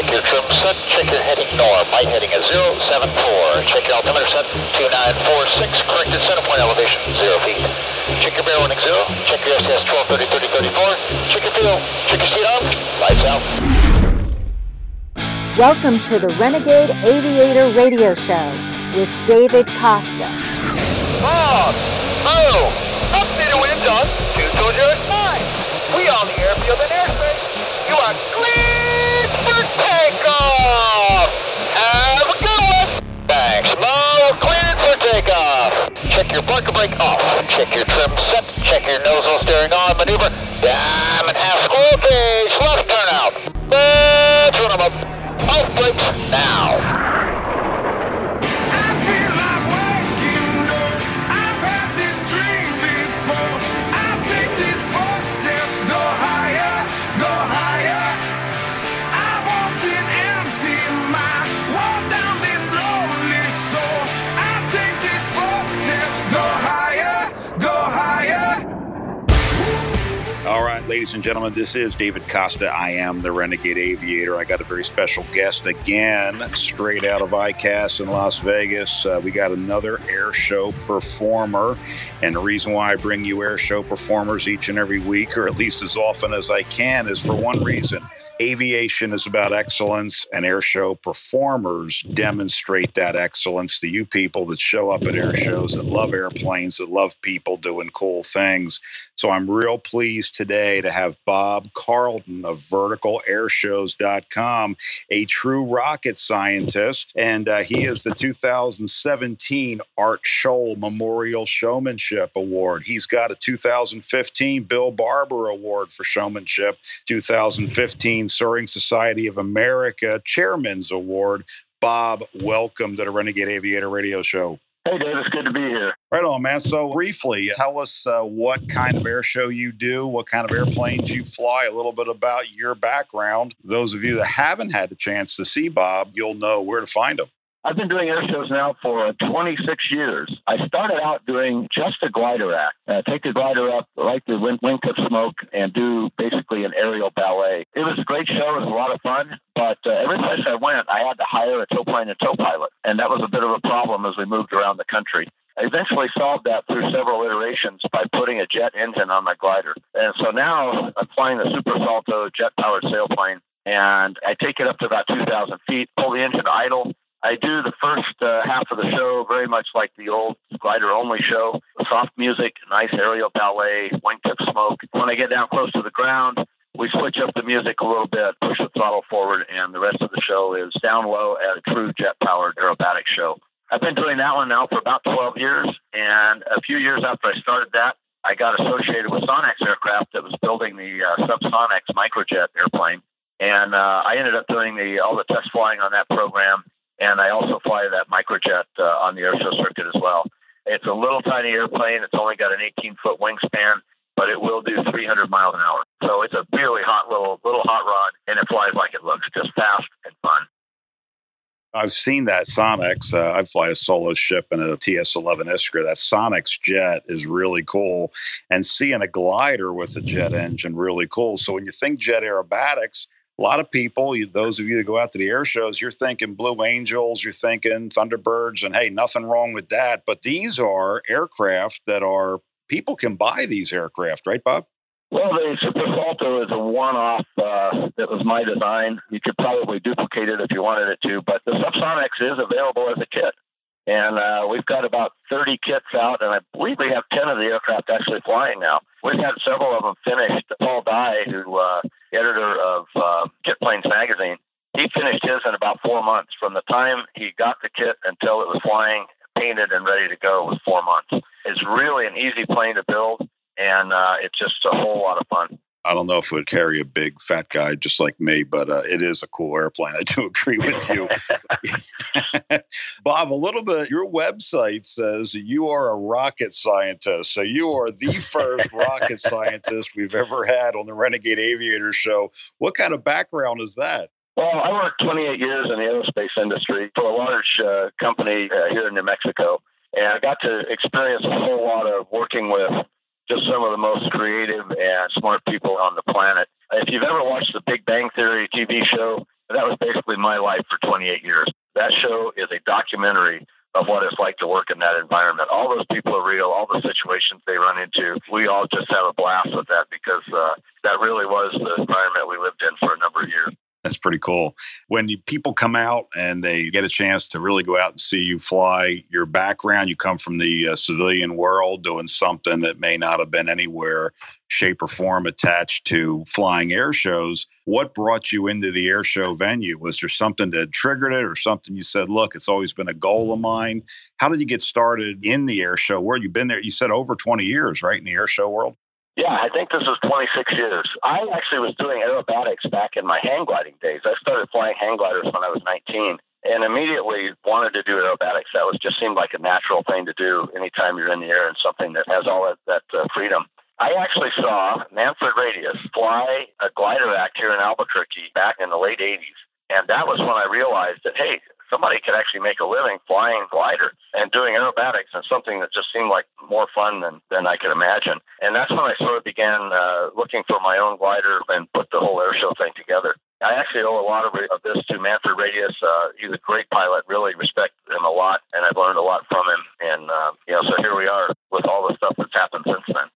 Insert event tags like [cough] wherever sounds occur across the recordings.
check your smart pressure. Check your trim set. Check your heading north. Light heading at 074. Check your altimeter set 2946. Corrected center point elevation 0 feet. Check your bear running 0. Check your SS 1230 3034. Check your fuel. Check your speed on. Lights out. Welcome to the Renegade Aviator Radio Show with David Costa. Ah, Bob, move. Upstate of wind on 220 fine. Takeoff. Check your parker brake off. Check your trim set. Check your nozzle steering on. Maneuver. Diamond half squirrel cage. Ladies and gentlemen, this is David Costa. I am the Renegade Aviator. I got a very special guest again, straight out of ICAS in Las Vegas. Uh, we got another air show performer. And the reason why I bring you air show performers each and every week, or at least as often as I can, is for one reason. Aviation is about excellence, and air show performers demonstrate that excellence to you people that show up at air shows that love airplanes, that love people doing cool things. So I'm real pleased today to have Bob Carlton of vertigoairshows.com, a true rocket scientist, and uh, he is the 2017 Art Scholl Memorial Showmanship Award. He's got a 2015 Bill Barber Award for Showmanship, 2015 Soaring Society of America Chairman's Award. Bob, welcome to the Renegade Aviator Radio Show. Hey, Dave, it's good to be here. Right on, man. So, briefly, tell us uh, what kind of air show you do, what kind of airplanes you fly, a little bit about your background. Those of you that haven't had the chance to see Bob, you'll know where to find him. I've been doing air shows now for 26 years. I started out doing just a glider act. Uh, take the glider up, light the wing, wingtip smoke, and do basically an aerial ballet. It was a great show. It was a lot of fun. But uh, every place I went, I had to hire a tow plane and tow pilot. And that was a bit of a problem as we moved around the country. I eventually solved that through several iterations by putting a jet engine on my glider. And so now I'm flying the Super Salto jet powered sailplane. And I take it up to about 2,000 feet, pull the engine idle, I do the first uh, half of the show very much like the old glider only show soft music, nice aerial ballet, wingtip smoke. When I get down close to the ground, we switch up the music a little bit, push the throttle forward, and the rest of the show is down low at a true jet powered aerobatic show. I've been doing that one now for about 12 years, and a few years after I started that, I got associated with Sonex Aircraft that was building the uh, SubSonex microjet airplane. And uh, I ended up doing the all the test flying on that program and I also fly that microjet uh, on the airshow circuit as well. It's a little tiny airplane. It's only got an 18 foot wingspan, but it will do 300 miles an hour. So it's a really hot little little hot rod, and it flies like it looks, just fast and fun. I've seen that Sonex. Uh, I fly a solo ship in a TS-11 Iskra. That Sonex jet is really cool, and seeing a glider with a jet engine really cool. So when you think jet aerobatics, a lot of people, you, those of you that go out to the air shows, you're thinking Blue Angels, you're thinking Thunderbirds, and hey, nothing wrong with that. But these are aircraft that are people can buy these aircraft, right, Bob? Well, the Super is a one-off uh, that was my design. You could probably duplicate it if you wanted it to, but the SubSonex is available as a kit. And uh, we've got about 30 kits out, and I believe we have 10 of the aircraft actually flying now. We've had several of them finished. Paul Dye, who uh, editor of uh, Kit Planes magazine, he finished his in about four months. From the time he got the kit until it was flying, painted, and ready to go was four months. It's really an easy plane to build, and uh, it's just a whole lot of fun. I don't know if it would carry a big fat guy just like me, but uh, it is a cool airplane. I do [laughs] agree with [laughs] you. [laughs] Bob, a little bit, your website says you are a rocket scientist. So you are the first rocket scientist we've ever had on the Renegade Aviator show. What kind of background is that? Well, I worked 28 years in the aerospace industry for a large uh, company uh, here in New Mexico, and I got to experience a whole lot of working with just some of the most creative and smart people on the planet. If you've ever watched the Big Bang Theory TV show, that was basically my life for 28 years. That show is a documentary of what it's like to work in that environment. All those people are real, all the situations they run into. We all just have a blast with that because uh, that really was the environment we lived in for a number of years. That's pretty cool. When you, people come out and they get a chance to really go out and see you fly, your background, you come from the uh, civilian world doing something that may not have been anywhere, shape, or form attached to flying air shows. What brought you into the air show venue? Was there something that triggered it or something you said, look, it's always been a goal of mine? How did you get started in the air show world? You've been there, you said over 20 years, right, in the air show world? Yeah, I think this was 26 years. I actually was doing aerobatics back in my hang gliding days. I started flying hang gliders when I was 19 and immediately wanted to do aerobatics. That was just seemed like a natural thing to do anytime you're in the air and something that has all that, that uh, freedom. I actually saw Manfred Radius fly a glider act here in Albuquerque back in the late 80s. And that was when I realized that, hey, somebody could actually make a living flying glider and doing aerobatics and something that just seemed like more fun than, than I could imagine. And that's when I sort of began uh, looking for my own glider and put the whole air show thing together. I actually owe a lot of, of this to Manfred Radius. Uh, he's a great pilot. Really respect him a lot, and I've learned a lot from him. And uh, you know, so here we are with all the stuff that's happened since then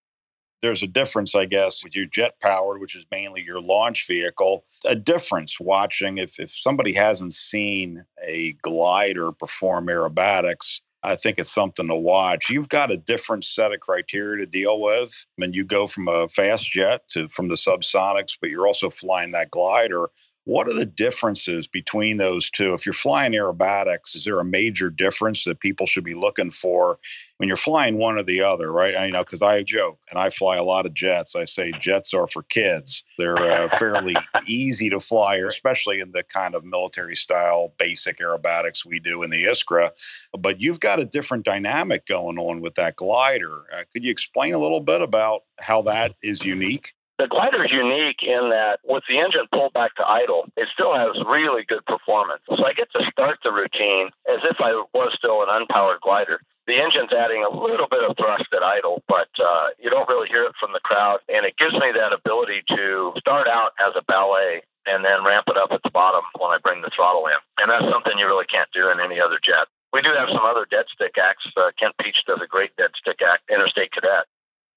there's a difference, I guess, with your jet powered, which is mainly your launch vehicle. A difference watching if, if somebody hasn't seen a glider perform aerobatics, I think it's something to watch. You've got a different set of criteria to deal with. I mean, you go from a fast jet to from the SubSonex, but you're also flying that glider. What are the differences between those two? If you're flying aerobatics, is there a major difference that people should be looking for when you're flying one or the other, right? I, you know, because I joke and I fly a lot of jets. I say jets are for kids. They're uh, fairly [laughs] easy to fly, especially in the kind of military style basic aerobatics we do in the Iskra. But you've got a different dynamic going on with that glider. Uh, could you explain a little bit about how that is unique? The glider is unique in that with the engine pulled back to idle, it still has really good performance. So I get to start the routine as if I was still an unpowered glider. The engine's adding a little bit of thrust at idle, but uh, you don't really hear it from the crowd. And it gives me that ability to start out as a ballet and then ramp it up at the bottom when I bring the throttle in. And that's something you really can't do in any other jet. We do have some other dead stick acts. Uh, Kent Pietsch does a great dead stick act, Interstate Cadet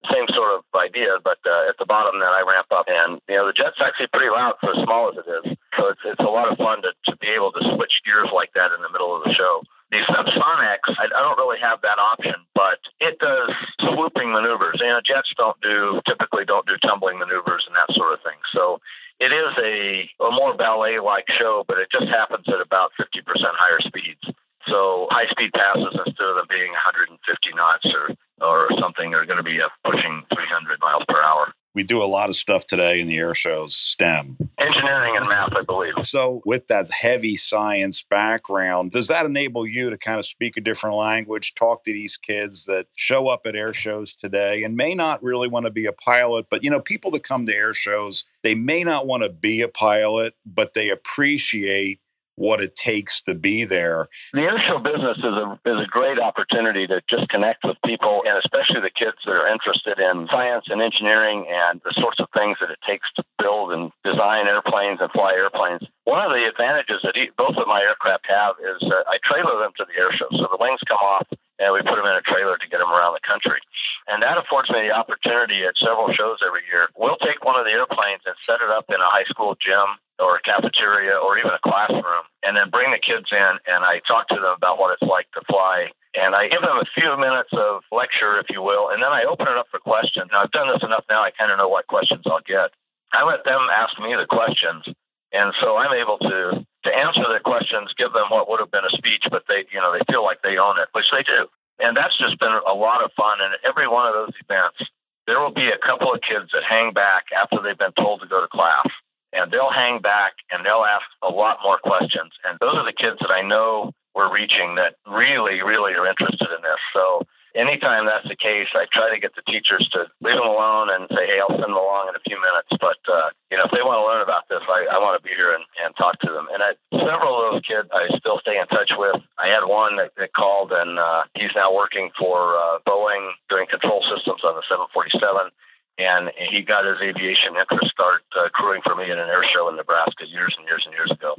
same sort of idea, but uh, at the bottom then I ramp up. And, you know, the jet's actually pretty loud for as small as it is. So it's, it's a lot of fun to, to be able to switch gears like that in the middle of the show. These SubSonex, I, I don't really have that option, but it does swooping maneuvers. You know, jets don't do, typically don't do tumbling maneuvers and that sort of thing. So it is a, a more ballet like show, but it just happens at about 50% higher speeds. So high speed passes instead of them being 150 knots or or something are going to be uh, pushing 300 miles per hour. We do a lot of stuff today in the air shows, STEM. Engineering and math, I believe. So, with that heavy science background, does that enable you to kind of speak a different language, talk to these kids that show up at air shows today and may not really want to be a pilot? But, you know, people that come to air shows, they may not want to be a pilot, but they appreciate what it takes to be there. The airshow business is a is a great opportunity to just connect with people, and especially the kids that are interested in science and engineering and the sorts of things that it takes to build and design airplanes and fly airplanes. One of the advantages that both of my aircraft have is uh, I trailer them to the airshow, so the wings come off and we put them in a trailer to get them around the country. And that affords me the opportunity at several shows every year. We'll take one of the airplanes and set it up in a high school gym or a cafeteria or even a classroom and then bring the kids in and I talk to them about what it's like to fly and I give them a few minutes of lecture, if you will, and then I open it up for questions. Now I've done this enough now; I kind of know what questions I'll get. I let them ask me the questions, and so I'm able to to answer their questions, give them what would have been a speech, but they, you know, they feel like they own it, which they do, and that's just been a lot of fun. And every one of those events, there will be a couple of kids that hang back after they've been told to go to class and they'll hang back and they'll ask a lot more questions. And those are the kids that I know we're reaching that really, really are interested in this. So anytime that's the case, I try to get the teachers to leave them alone and say, hey, I'll send them along in a few minutes. But, uh, you know, if they want to learn about this, I, I want to be here and, and talk to them. And I, several of those kids I still stay in touch with. I had one that, that called and uh, he's now working for uh, Boeing doing control systems systems on the 747. And he got his aviation interest start uh, crewing for me in an air show in Nebraska years and years and years ago.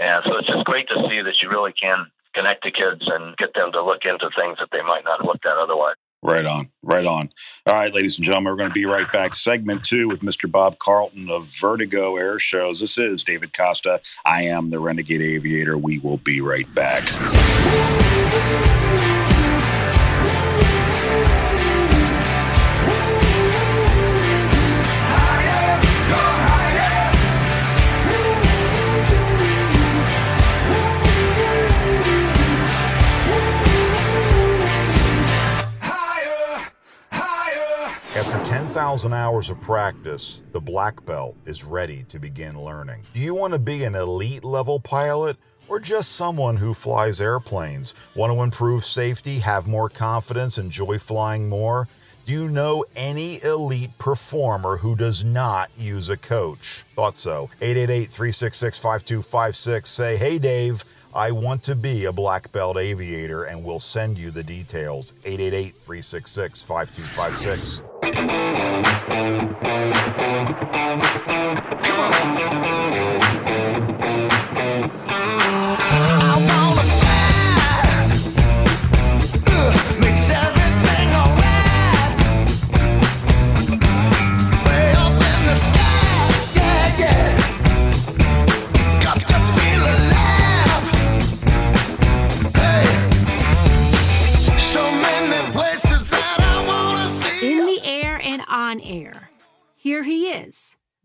And so it's just great to see that you really can connect to kids and get them to look into things that they might not have looked at otherwise. Right on, right on. All right, ladies and gentlemen, we're going to be right back. Segment two with Mr. Bob Carlton of Vertigo Air Shows. This is David Costa. I am the Renegade Aviator. We will be right back. Thousand hours of practice, the black belt is ready to begin learning. Do you want to be an elite level pilot? Or just someone who flies airplanes? Want to improve safety, have more confidence, enjoy flying more? Do you know any elite performer who does not use a coach? Thought so. 888 366 5256. Say, hey, Dave. I want to be a black belt aviator and we'll send you the details. 888 366 5256.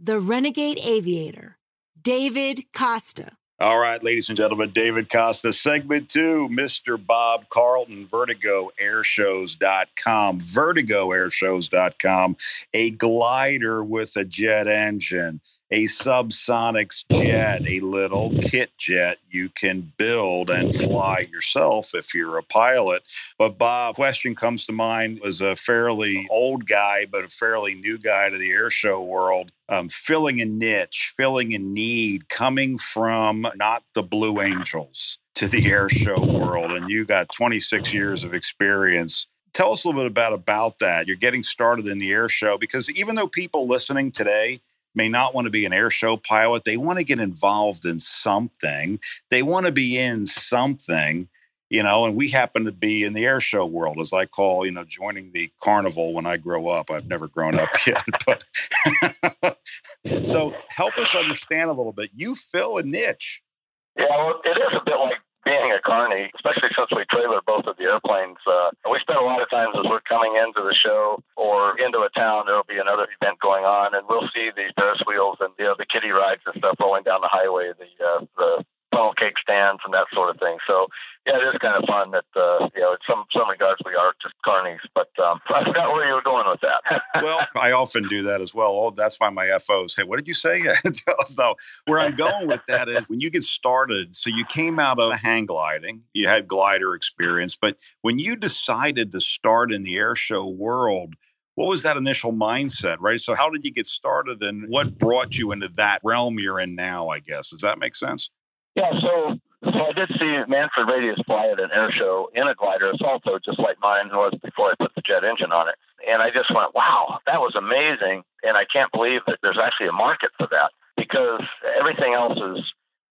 The renegade aviator, David Costa. All right, ladies and gentlemen, David Costa, segment two, Mr. Bob Carlton, VertigoAirshows.com, VertigoAirshows.com, a glider with a jet engine, a SubSonex jet, a little kit jet you can build and fly yourself if you're a pilot. But Bob, question comes to mind as a fairly old guy, but a fairly new guy to the air show world um, filling a niche, filling a need, coming from not the Blue Angels to the air show world, and you got 26 years of experience. Tell us a little bit about about that. You're getting started in the air show because even though people listening today may not want to be an air show pilot, they want to get involved in something. They want to be in something you know, and we happen to be in the air show world, as I call, you know, joining the carnival when I grow up. I've never grown up [laughs] yet, but [laughs] so help us understand a little bit. You fill a niche. Yeah, well, it is a bit like being a carny, especially since we trailer both of the airplanes. Uh, we spend a lot of times as we're coming into the show or into a town, there'll be another event going on, and we'll see these Ferris wheels and you know the kiddie rides and stuff rolling down the highway, the uh, the funnel cake stands and that sort of thing. So yeah, it is kind of fun that uh, you know in some some regards we are just carnies. But um, [laughs] I forgot where you were going with that. [laughs] Well, I often do that as well. Oh, that's why my FOs. Hey, what did you say? [laughs] Us. Where I'm going with that is when you get started. So you came out of hang gliding, you had glider experience, but when you decided to start in the air show world, what was that initial mindset, right? So how did you get started, and what brought you into that realm you're in now? I guess does that make sense? Yeah, so so I did see Manfred Radius fly at an air show in a glider. It's also just like mine was before I put the jet engine on it. And I just went, wow, that was amazing. And I can't believe that there's actually a market for that because everything else is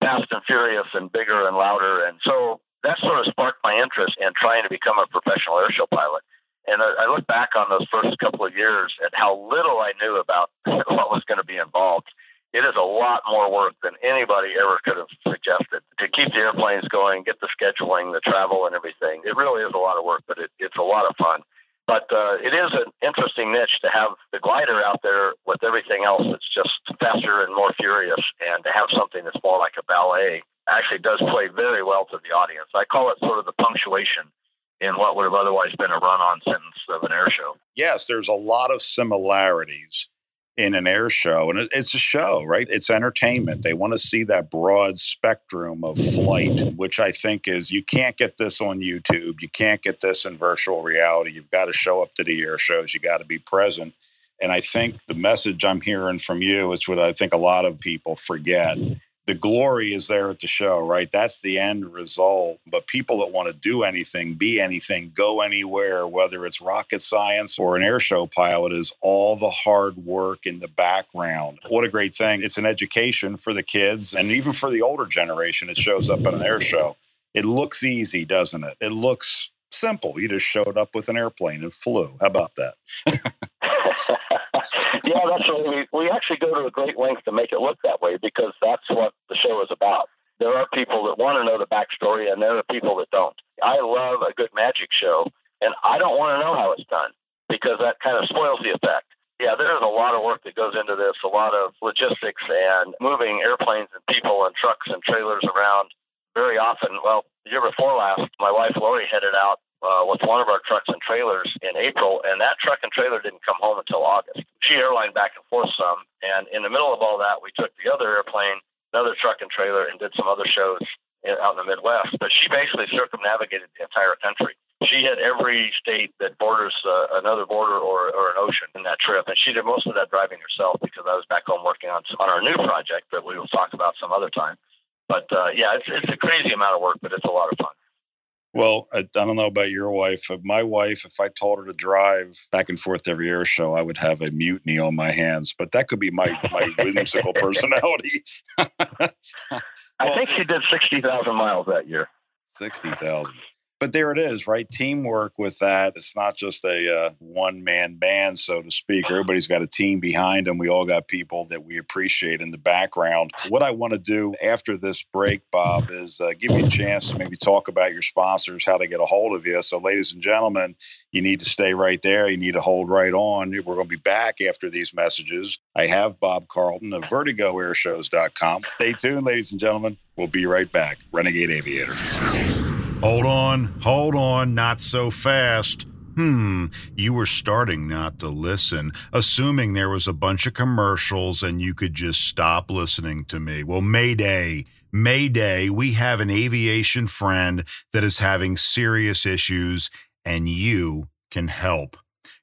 fast and furious and bigger and louder. And so that sort of sparked my interest in trying to become a professional air show pilot. And I I look back on those first couple of years at how little I knew about [laughs] what was going to be involved it is a lot more work than anybody ever could have suggested to keep the airplanes going, get the scheduling, the travel, and everything. It really is a lot of work, but it, it's a lot of fun. But uh, it is an interesting niche to have the glider out there with everything else that's just faster and more furious, and to have something that's more like a ballet actually does play very well to the audience. I call it sort of the punctuation in what would have otherwise been a run-on sentence of an air show. Yes, there's a lot of similarities in an air show and it, it's a show right? It's entertainment. Mm-hmm. They want to see that broad spectrum of flight mm-hmm. which i think is you can't get this on youtube you can't get this in virtual reality you've got to show up to the air shows you got to be present and i think the message i'm hearing from you is what i think a lot of people forget mm-hmm. The glory is there at the show, right? That's the end result. But people that want to do anything, be anything, go anywhere, whether it's rocket science or an air show pilot, is all the hard work in the background. What a great thing. It's an education for the kids and even for the older generation. It shows up at an air show. It looks easy, doesn't it? It looks simple. You just showed up with an airplane and flew. How about that? [laughs] [laughs] yeah, that's what we we actually go to a great length to make it look that way because that's what the show is about. There are people that want to know the backstory, and there are people that don't. I love a good magic show, and I don't want to know how it's done because that kind of spoils the effect. Yeah, there's a lot of work that goes into this, a lot of logistics and moving airplanes and people and trucks and trailers around very often. Well, the year before last, my wife Lori headed out uh, with one of our trucks and trailers in April, and that truck and trailer didn't come home until August. She airlined back and forth some, and in the middle of all that, we took the other airplane, another truck and trailer, and did some other shows in, out in the Midwest. But she basically circumnavigated the entire country. She hit every state that borders uh, another border or, or an ocean in that trip, and she did most of that driving herself because I was back home working on on our new project that we will talk about some other time. But uh, yeah, it's, it's a crazy amount of work, but it's a lot of fun. Well, I, I, don't know about your wife. Uh, my wife, if I told her to drive back and forth every air show, I would have a mutiny on my hands. But that could be my my whimsical personality. [laughs] I think she did sixty thousand miles that year. Sixty thousand but there it is, right? Teamwork with that. It's not just a uh, one man band, so to speak. Everybody's got a team behind them. We all got people that we appreciate in the background. What I want to do after this break, Bob, is uh, give you a chance to maybe talk about your sponsors, how to get a hold of you. So, ladies and gentlemen, you need to stay right there. You need to hold right on. We're going to be back after these messages. I have Bob Carlton of VertigoAirshows.com. Stay tuned, ladies and gentlemen. We'll be right back. Renegade Aviator. Hold on, hold on, not so fast. Hmm, you were starting not to listen, assuming there was a bunch of commercials and you could just stop listening to me. Well, Mayday, Mayday, we have an aviation friend that is having serious issues and you can help.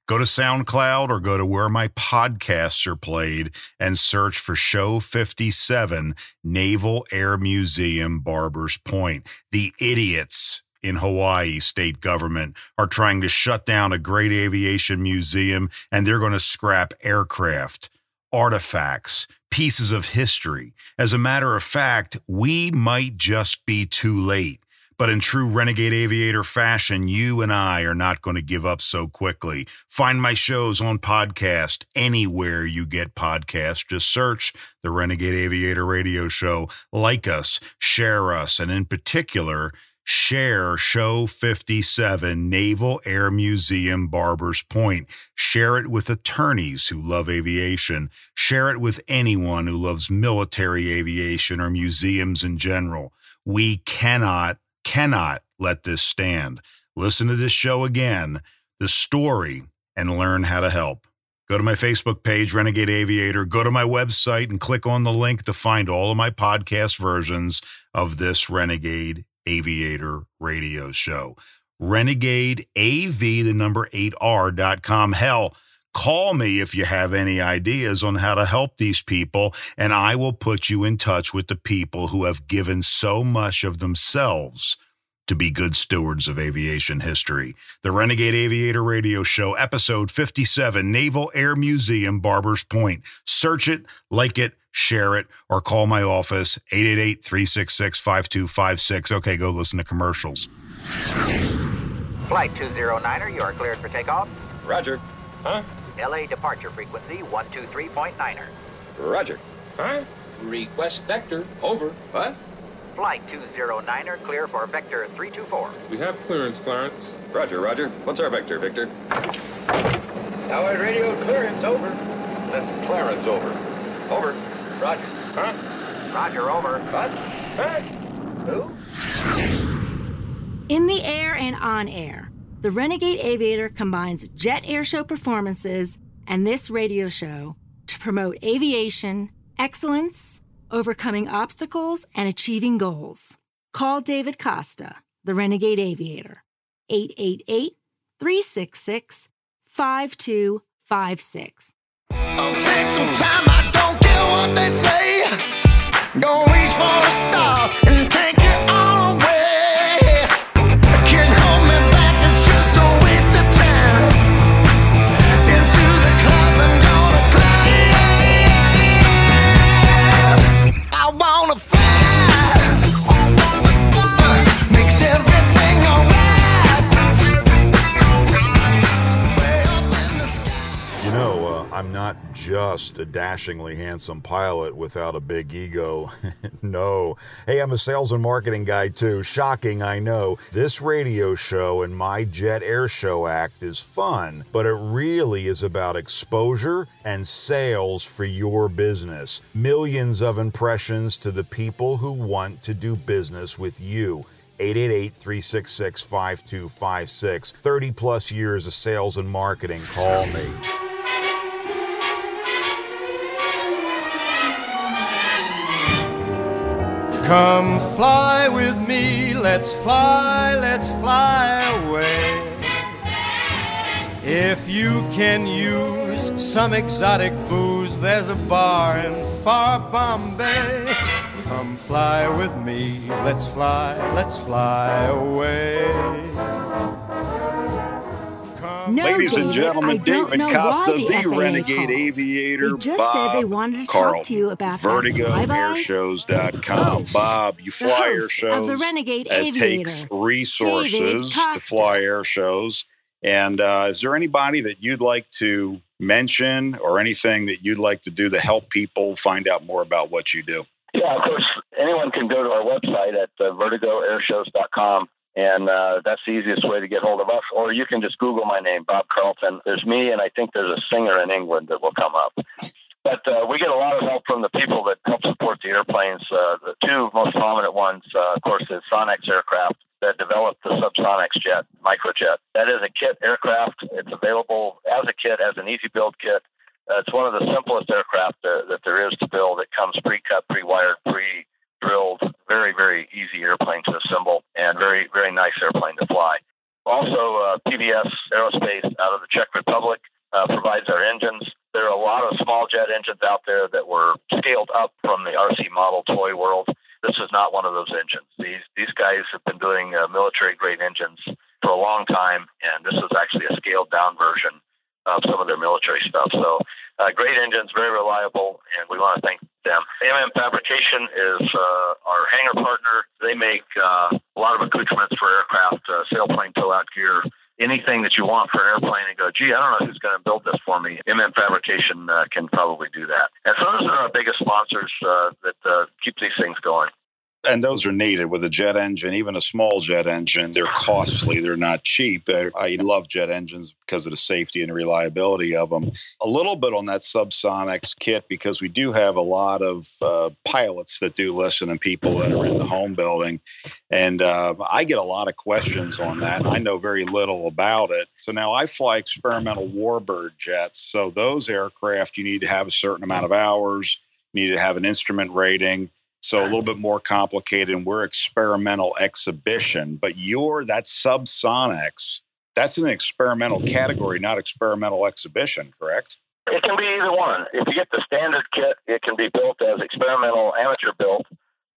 Go to SoundCloud or go to where my podcasts are played and search for Show 57 Naval Air Museum Barbers Point. The idiots in Hawaii state government are trying to shut down a great aviation museum and they're going to scrap aircraft, artifacts, pieces of history. As a matter of fact, we might just be too late. But in true Renegade Aviator fashion, you and I are not going to give up so quickly. Find my shows on podcast anywhere you get podcasts. Just search the Renegade Aviator Radio Show. Like us, share us, and in particular, share Show 57 Naval Air Museum Barbers Point. Share it with attorneys who love aviation. Share it with anyone who loves military aviation or museums in general. We cannot cannot let this stand. Listen to this show again, the story, and learn how to help. Go to my Facebook page, Renegade Aviator. Go to my website and click on the link to find all of my podcast versions of this Renegade Aviator radio show. Renegade AV, the number 8R.com. Hell, Call me if you have any ideas on how to help these people, and I will put you in touch with the people who have given so much of themselves to be good stewards of aviation history. The Renegade Aviator Radio Show, episode 57, Naval Air Museum, Barbers Point. Search it, like it, share it, or call my office, 888 366 5256. Okay, go listen to commercials. Flight 209er, you are cleared for takeoff. Roger. Huh? LA departure frequency 123.9er. Roger. Huh? Request vector. Over. What? Flight 209er, clear for vector 324. We have clearance, Clarence. Roger, Roger. What's our vector, Victor? Tower radio clearance, over. That's Clarence, over. Over. Roger. Huh? Roger, over. What? Huh? Who? In the air and on air, the Renegade Aviator combines jet airshow performances and this radio show to promote aviation, excellence, overcoming obstacles, and achieving goals. Call David Costa, the Renegade Aviator, 888 366 5256. Oh, take some time, I don't care what they say. Reach for the stars just a dashingly handsome pilot without a big ego. [laughs] no. Hey, I'm a sales and marketing guy too. Shocking, I know. This radio show and my Jet Air Show act is fun, but it really is about exposure and sales for your business. Millions of impressions to the people who want to do business with you. 888 366 5256. 30 plus years of sales and marketing. Call me. Come fly with me, let's fly, let's fly away. If you can use some exotic booze, there's a bar in far Bombay. Come fly with me, let's fly, let's fly away. Come No, Ladies and gentlemen, I don't David know why Costa, the the, FAA Renegade called. Aviator, They just Bob said they wanted to Carlton, talk to you about that VertigoAirShows.com. Oh, Bob, you fly air shows. of the Renegade it takes resources to fly air shows. And uh, is there anybody that you'd like to mention or anything that you'd like to do to help people find out more about what you do? Yeah, of course, anyone can go to our website at uh, vertigoairshows.com, and uh, that's the easiest way to get hold of us. Or you can just Google my name, Bob Carlton. There's me, and I think there's a singer in England that will come up. But uh, we get a lot of help from the people that help support the airplanes. Uh, the two most prominent ones, uh, of course, is Sonex Aircraft that developed the SubSonex jet, microjet. That is a kit aircraft. It's available as a kit, as an easy build kit. Uh, it's one of the simplest aircraft that there is to build. It comes pre-cut, pre-wired, pre-drilled. Very, very easy airplane to assemble, and very, very nice airplane to fly. Also, uh, PBS Aerospace out of the Czech Republic uh, provides our engines. There are a lot of small jet engines out there that were scaled up from the RC model toy world. This is not one of those engines. These these guys have been doing uh, military grade engines for a long time, and this is actually a scaled down version of some of their military stuff. So, uh, great engines, very reliable, and we want to thank them. MM Fabrication is uh, our hangar partner. They make uh, a lot of accoutrements for aircraft, uh, sailplane tow out gear, anything that you want for an airplane and go, gee, I don't know who's going to build this for me. MM Fabrication uh, can probably do that. And so those are our biggest sponsors uh, that uh, keep these things going. And those are needed with a jet engine, even a small jet engine. They're costly, they're not cheap. I love jet engines because of the safety and reliability of them. A little bit on that SubSonex kit because we do have a lot of uh, pilots that do listen and people that are in the home building. And uh, I get a lot of questions on that. I know very little about it. So now I fly experimental warbird jets. So those aircraft, you need to have a certain amount of hours, you need to have an instrument rating. So a little bit more complicated, and we're experimental exhibition. But you're that SubSonex. That's an experimental category, not experimental exhibition, correct? It can be either one. If you get the standard kit, it can be built as experimental amateur built,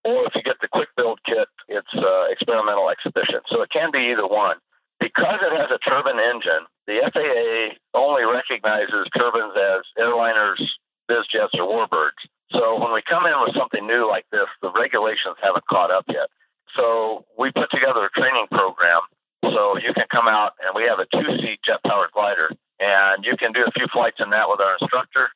or if you get the quick build kit, it's uh, experimental exhibition. So it can be either one. Because it has a turbine engine, the FAA only recognizes turbines as airliners, biz jets, or warbirds. So when we come in with something new like this, the regulations haven't caught up yet. So we put together a training program so you can come out and we have a two seat jet powered glider and you can do a few flights in that with our instructor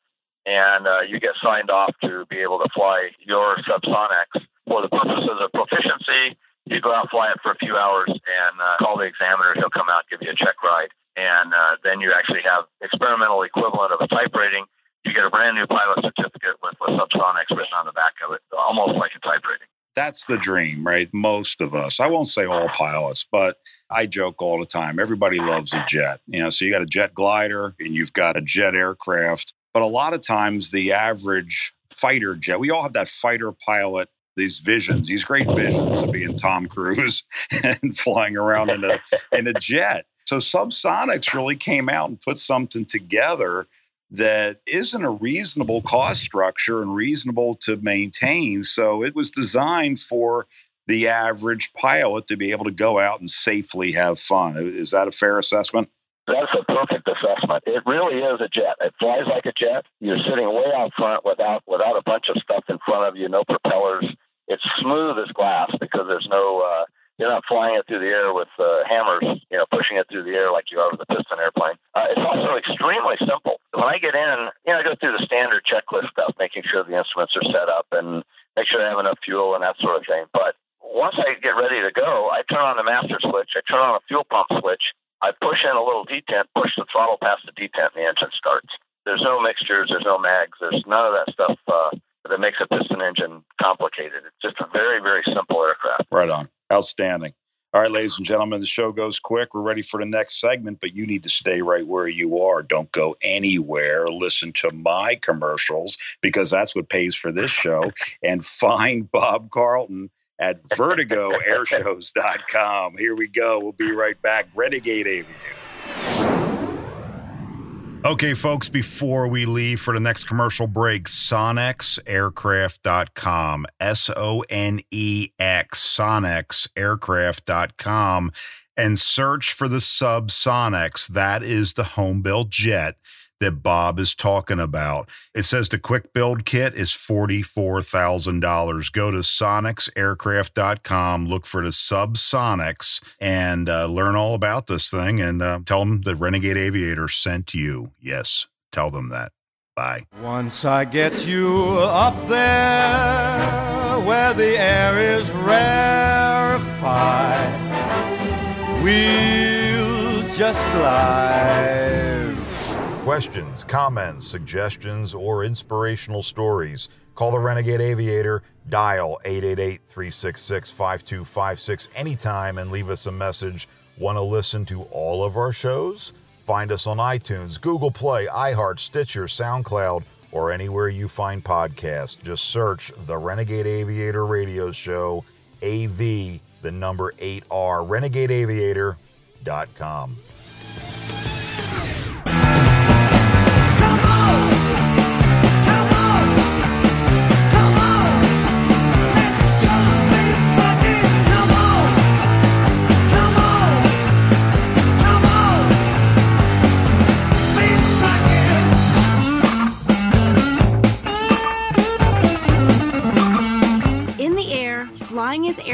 and uh, you get signed off to be able to fly your SubSonex for the purposes of proficiency. You go out, fly it for a few hours, and uh, call the examiner. He'll come out, give you a check ride, and uh, then you actually have experimental equivalent of a type rating. You get a brand new pilot certificate with, with SubSonex written on the back of it, almost like a type rating. That's the dream, right? Most of us. I won't say all pilots, but I joke all the time. Everybody loves a jet. You know, so you got a jet glider and you've got a jet aircraft. But a lot of times the average fighter jet, we all have that fighter pilot these visions, these great visions of being Tom Cruise [laughs] and flying around in a in a jet. So SubSonex really came out and put something together that isn't a reasonable cost structure and reasonable to maintain. So it was designed for the average pilot to be able to go out and safely have fun. Is that a fair assessment? That's a perfect assessment. It really is a jet. It flies like a jet. You're sitting way out front without without a bunch of stuff in front of you, no propellers. It's smooth as glass because there's no uh, you're not flying it through the air with uh, hammers, you know, pushing it through the air like you are with a piston airplane. Uh, it's also extremely simple. When I get in, you know, I go through the standard checklist stuff, making sure the instruments are set up and make sure I have enough fuel and that sort of thing. But once I get ready to go, I turn on the master switch, I turn on a fuel pump switch, I push in a little detent, push the throttle past the detent, and the engine starts. There's no mixtures, there's no mags, there's none of that stuff uh, that makes a piston engine complicated. It's just a very, very simple aircraft. Right on. Outstanding. All right, ladies and gentlemen, the show goes quick. We're ready for the next segment, but you need to stay right where you are. Don't go anywhere. Listen to my commercials because that's what pays for this show. [laughs] and find Bob Carlton at vertigoairshows.com. Here we go. We'll be right back. Renegade Aviator. Okay, folks, before we leave for the next commercial break, sonexaircraft.com, S O N E X, sonexaircraft.com, and search for the sub Sonex. That is the home built jet that Bob is talking about. It says the quick build kit is $44,000. Go to sonexaircraft.com, look for the SubSonex, and uh, learn all about this thing and uh, tell them the Renegade Aviator sent you. Yes, tell them that. Bye. Once I get you up there where the air is rarefied, we'll just glide questions, comments, suggestions, or inspirational stories, call the Renegade Aviator, dial 888 366 5256 anytime and leave us a message. Want to listen to all of our shows? Find us on iTunes, Google Play, iHeart, Stitcher, SoundCloud, or anywhere you find podcasts. Just search the Renegade Aviator Radio Show, AV, the number 8R, renegadeaviator.com.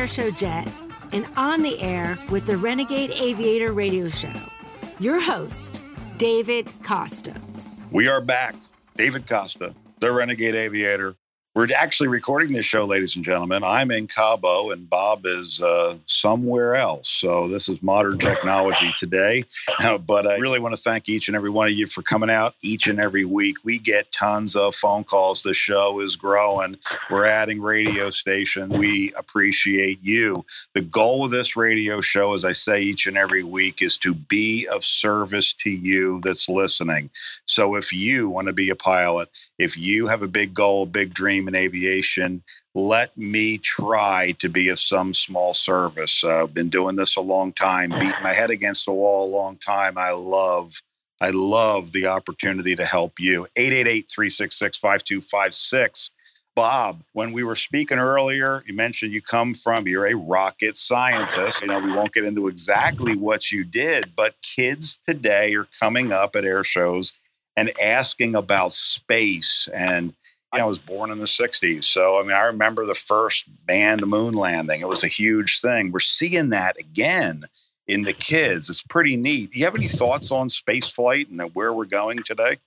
airshow jet, and on the air with the Renegade Aviator Radio Show. Your host, David Costa. We are back. David Costa, the Renegade Aviator, we're actually recording this show, ladies and gentlemen. I'm in Cabo and Bob is uh, somewhere else. So this is modern technology today. [laughs] Uh, but I really want to thank each and every one of you for coming out each and every week. We get tons of phone calls. The show is growing. We're adding radio station. We appreciate you. The goal of this radio show, as I say each and every week, is to be of service to you that's listening. So if you want to be a pilot, if you have a big goal, big dream, in aviation. Let me try to be of some small service. Uh, I've been doing this a long time, beating my head against the wall a long time. I love, I love the opportunity to help you. 888 366 5256. Bob, when we were speaking earlier, you mentioned you come from, you're a rocket scientist. You know, we won't get into exactly what you did, but kids today are coming up at air shows and asking about space and I was born in the 60s. So, I mean, I remember the first manned moon landing. It was a huge thing. We're seeing that again in the kids. It's pretty neat. Do you have any thoughts on space flight and where we're going today?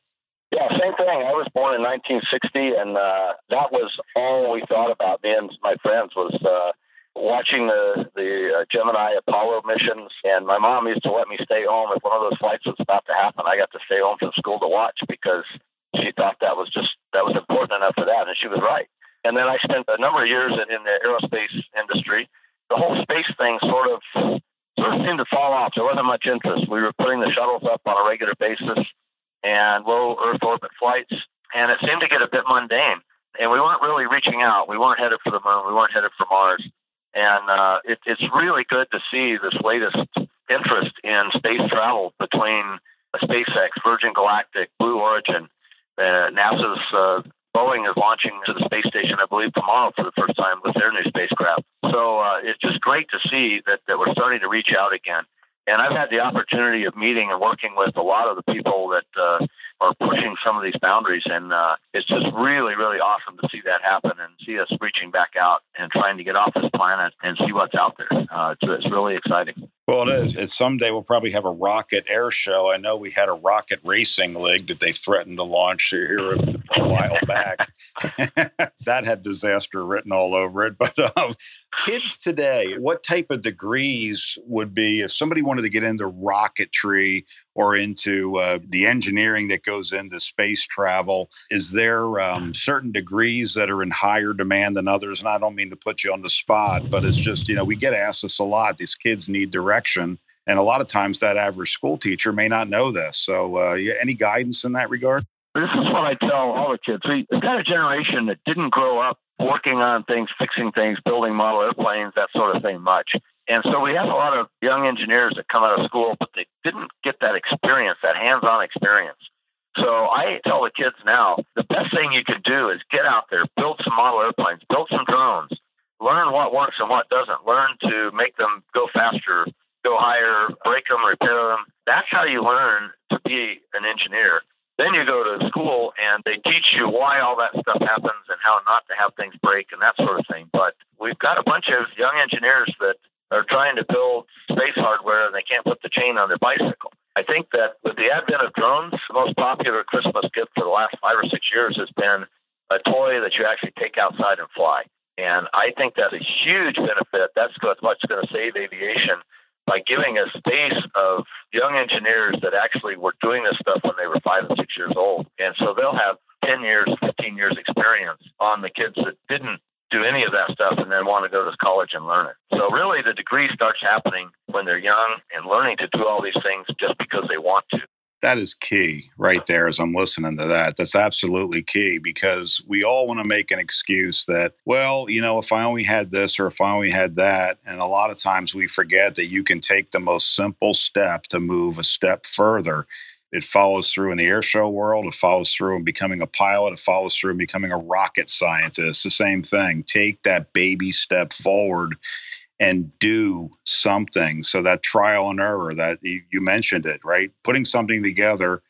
Yeah, same thing. I was born in 1960, and uh, that was all we thought about. Me and my friends was uh, watching the the uh, Gemini Apollo missions, and my mom used to let me stay home if one of those flights was about to happen. I got to stay home from school to watch because she thought that was just that was important enough for that, and she was right. And then I spent a number of years in, in the aerospace industry. The whole space thing sort of sort of seemed to fall off. There wasn't much interest. We were putting the shuttles up on a regular basis and low Earth orbit flights, and it seemed to get a bit mundane. And we weren't really reaching out. We weren't headed for the moon. We weren't headed for Mars. And uh, it, it's really good to see this latest interest in space travel between SpaceX, Virgin Galactic, Blue Origin, Uh, NASA's uh, Boeing is launching to the space station, I believe, tomorrow for the first time with their new spacecraft. So uh, it's just great to see that, that we're starting to reach out again. And I've had the opportunity of meeting and working with a lot of the people that uh, are pushing some of these boundaries. And uh, it's just really, really awesome to see that happen and see us reaching back out and trying to get off this planet and see what's out there. Uh, it's, it's really exciting. Well, it is. It's someday we'll probably have a rocket air show. I know we had a rocket racing league that they threatened to launch here a, a while back. [laughs] that had disaster written all over it. But um, kids today, what type of degrees would be if somebody wanted to get into rocketry or into uh, the engineering that goes into space travel? Is there um, certain degrees that are in higher demand than others? And I don't mean to put you on the spot, but it's just, you know, we get asked this a lot. These kids need direction. And a lot of times that average school teacher may not know this. So, uh, any guidance in that regard? This is what I tell all the kids. We, we've got a generation that didn't grow up working on things, fixing things, building model airplanes, that sort of thing much. And so we have a lot of young engineers that come out of school, but they didn't get that experience, that hands on experience. So I tell the kids now the best thing you can do is get out there, build some model airplanes, build some drones, learn what works and what doesn't, learn to make them go faster, go higher, break them, repair them. That's how you learn to be an engineer. Then you go to school and they teach you why all that stuff happens and how not to have things break and that sort of thing. But we've got a bunch of young engineers that are trying to build space hardware and they can't put the chain on their bicycle. I think that with the advent of drones, the most popular Christmas gift for the last five or six years has been a toy that you actually take outside and fly. And I think that's a huge benefit. That's what's going to save aviation by giving a space of young engineers that actually were doing this stuff when they were five and six years old. And so they'll have 10 years, 15 years experience on the kids that didn't do any of that stuff and then want to go to college and learn it. So really the degree starts happening when they're young and learning to do all these things just because they want to that is key right there as I'm listening to that. That's absolutely key because we all want to make an excuse that, well, you know, if I only had this or if I only had that. And a lot of times we forget that you can take the most simple step to move a step further. It follows through in the air show world. It follows through in becoming a pilot. It follows through in becoming a rocket scientist. The same thing. Take that baby step forward and do something. So that trial and error that you mentioned it, right? Putting something together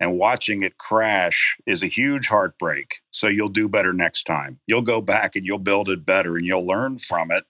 and watching it crash is a huge heartbreak. So you'll do better next time. You'll go back and you'll build it better and you'll learn from it.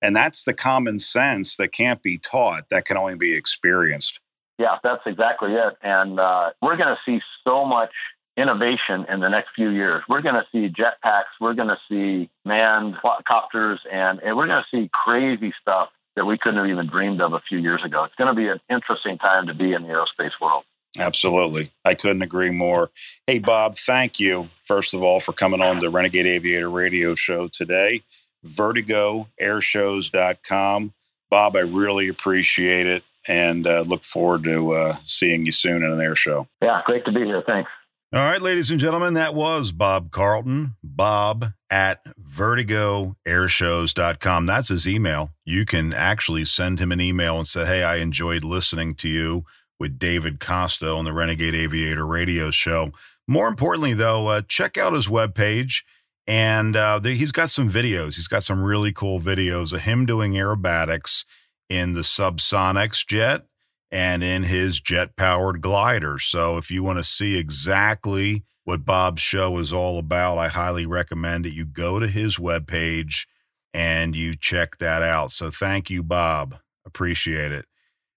And that's the common sense that can't be taught, that can only be experienced. Yeah, that's exactly it. And uh, we're going to see so much innovation in the next few years. We're going to see jetpacks, we're going to see manned copters, and, and we're going to see crazy stuff that we couldn't have even dreamed of a few years ago. It's going to be an interesting time to be in the aerospace world. Absolutely. I couldn't agree more. Hey, Bob, thank you, first of all, for coming on the Renegade Aviator radio show today. VertigoAirshows.com. Bob, I really appreciate it and uh, look forward to uh, seeing you soon in an air show. Yeah, great to be here. Thanks. All right, ladies and gentlemen, that was Bob Carlton, bob at vertigoairshows.com. That's his email. You can actually send him an email and say, Hey, I enjoyed listening to you with David Costa on the Renegade Aviator radio show. More importantly, though, uh, check out his webpage. And uh, he's got some videos. He's got some really cool videos of him doing aerobatics in the SubSonex jet and in his jet powered glider. So if you want to see exactly what Bob's show is all about, I highly recommend that you go to his webpage and you check that out. So thank you, Bob. Appreciate it.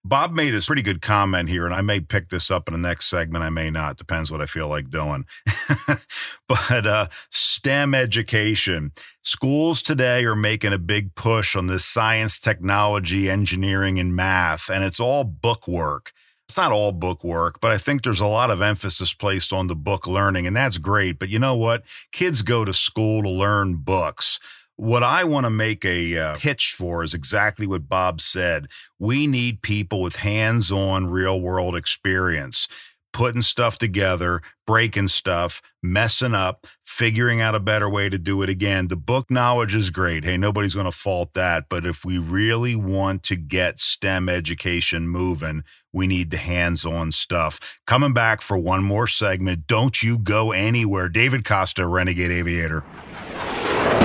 Bob made a pretty good comment here, and I may pick this up in the next segment. I may not. Depends what I feel like doing. [laughs] but uh, STEM education. Schools today are making a big push on this science, technology, engineering, and math, and it's all book work. It's not all book work, but I think there's a lot of emphasis placed on the book learning, and that's great. But you know what? Kids go to school to learn books. What I want to make a uh, pitch for is exactly what Bob said. We need people with hands on real world experience putting stuff together, breaking stuff, messing up, figuring out a better way to do it again. The book knowledge is great. Hey, nobody's going to fault that. But if we really want to get STEM education moving, we need the hands on stuff. Coming back for one more segment. Don't you go anywhere. David Costa, Renegade Aviator.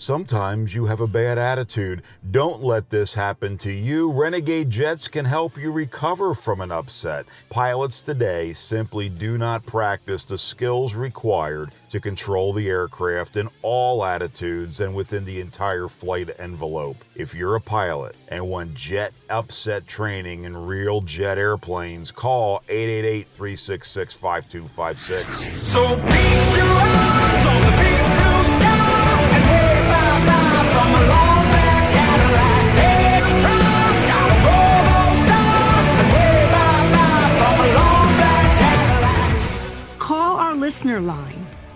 Sometimes you have a bad attitude. Don't let this happen to you. Renegade Jets can help you recover from an upset. Pilots today simply do not practice the skills required to control the aircraft in all attitudes and within the entire flight envelope. If you're a pilot and want jet upset training in real jet airplanes, call 888 366 5256. So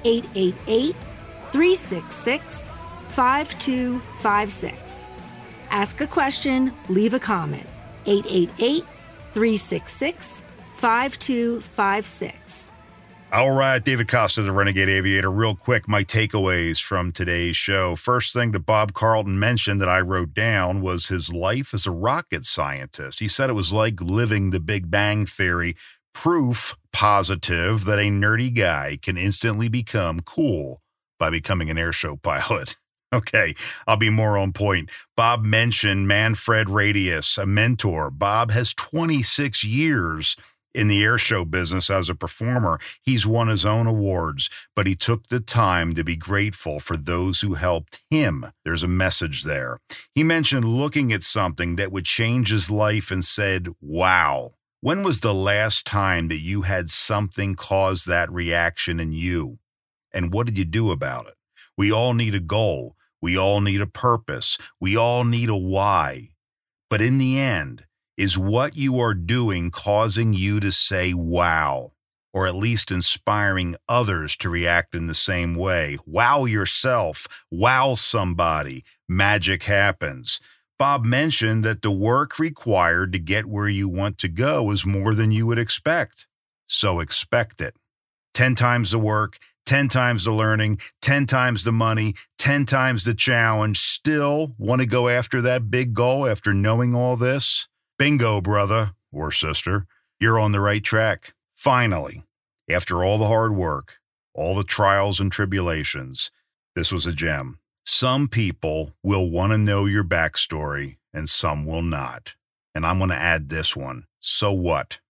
888 366 5256. Ask a question, leave a comment. 888 366 5256. All right, David Costa, the Renegade Aviator. Real quick, my takeaways from today's show. First thing that Bob Carlton mentioned that I wrote down was his life as a rocket scientist. He said it was like living the Big Bang Theory, proof positive that a nerdy guy can instantly become cool by becoming an airshow pilot. [laughs] Okay, I'll be more on point. Bob mentioned Manfred Radius, a mentor. Bob has 26 years in the airshow business as a performer. He's won his own awards, but he took the time to be grateful for those who helped him. There's a message there. He mentioned looking at something that would change his life and said, Wow. When was the last time that you had something cause that reaction in you? And what did you do about it? We all need a goal. We all need a purpose. We all need a why. But in the end, is what you are doing causing you to say, wow, or at least inspiring others to react in the same way? Wow yourself, wow somebody, magic happens. Bob mentioned that the work required to get where you want to go is more than you would expect. So expect it. 10 times the work, 10 times the learning, 10 times the money, 10 times the challenge. Still want to go after that big goal after knowing all this? Bingo, brother or sister. You're on the right track. Finally, after all the hard work, all the trials and tribulations, this was a gem. Some people will want to know your backstory and some will not. And I'm going to add this one. So what?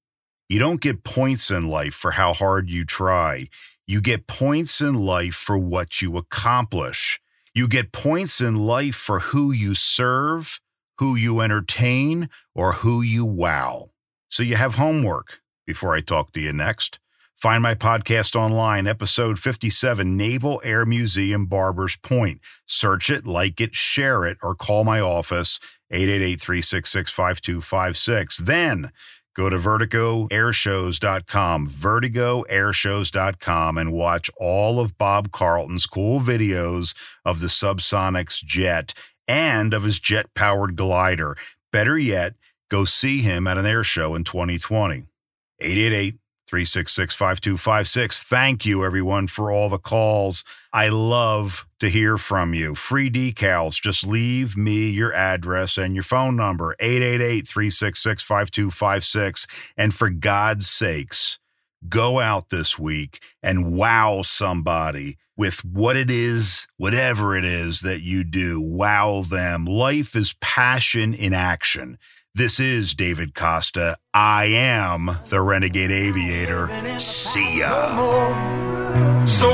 You don't get points in life for how hard you try. You get points in life for what you accomplish. You get points in life for who you serve, who you entertain, or who you wow. So you have homework before I talk to you next. Find my podcast online, episode 57, Naval Air Museum Barbers Point. Search it, like it, share it, or call my office, 888 366 5256. Then go to vertigoairshows.com, vertigoairshows.com, and watch all of Bob Carlton's cool videos of the SubSonex jet and of his jet powered glider. Better yet, go see him at an air show in 2020. 888 366 5256. Thank you, everyone, for all the calls. I love to hear from you. Free decals. Just leave me your address and your phone number 888 366 5256. And for God's sakes, go out this week and wow somebody with what it is, whatever it is that you do. Wow them. Life is passion in action. This is David Costa. I am the Renegade Aviator. See ya. So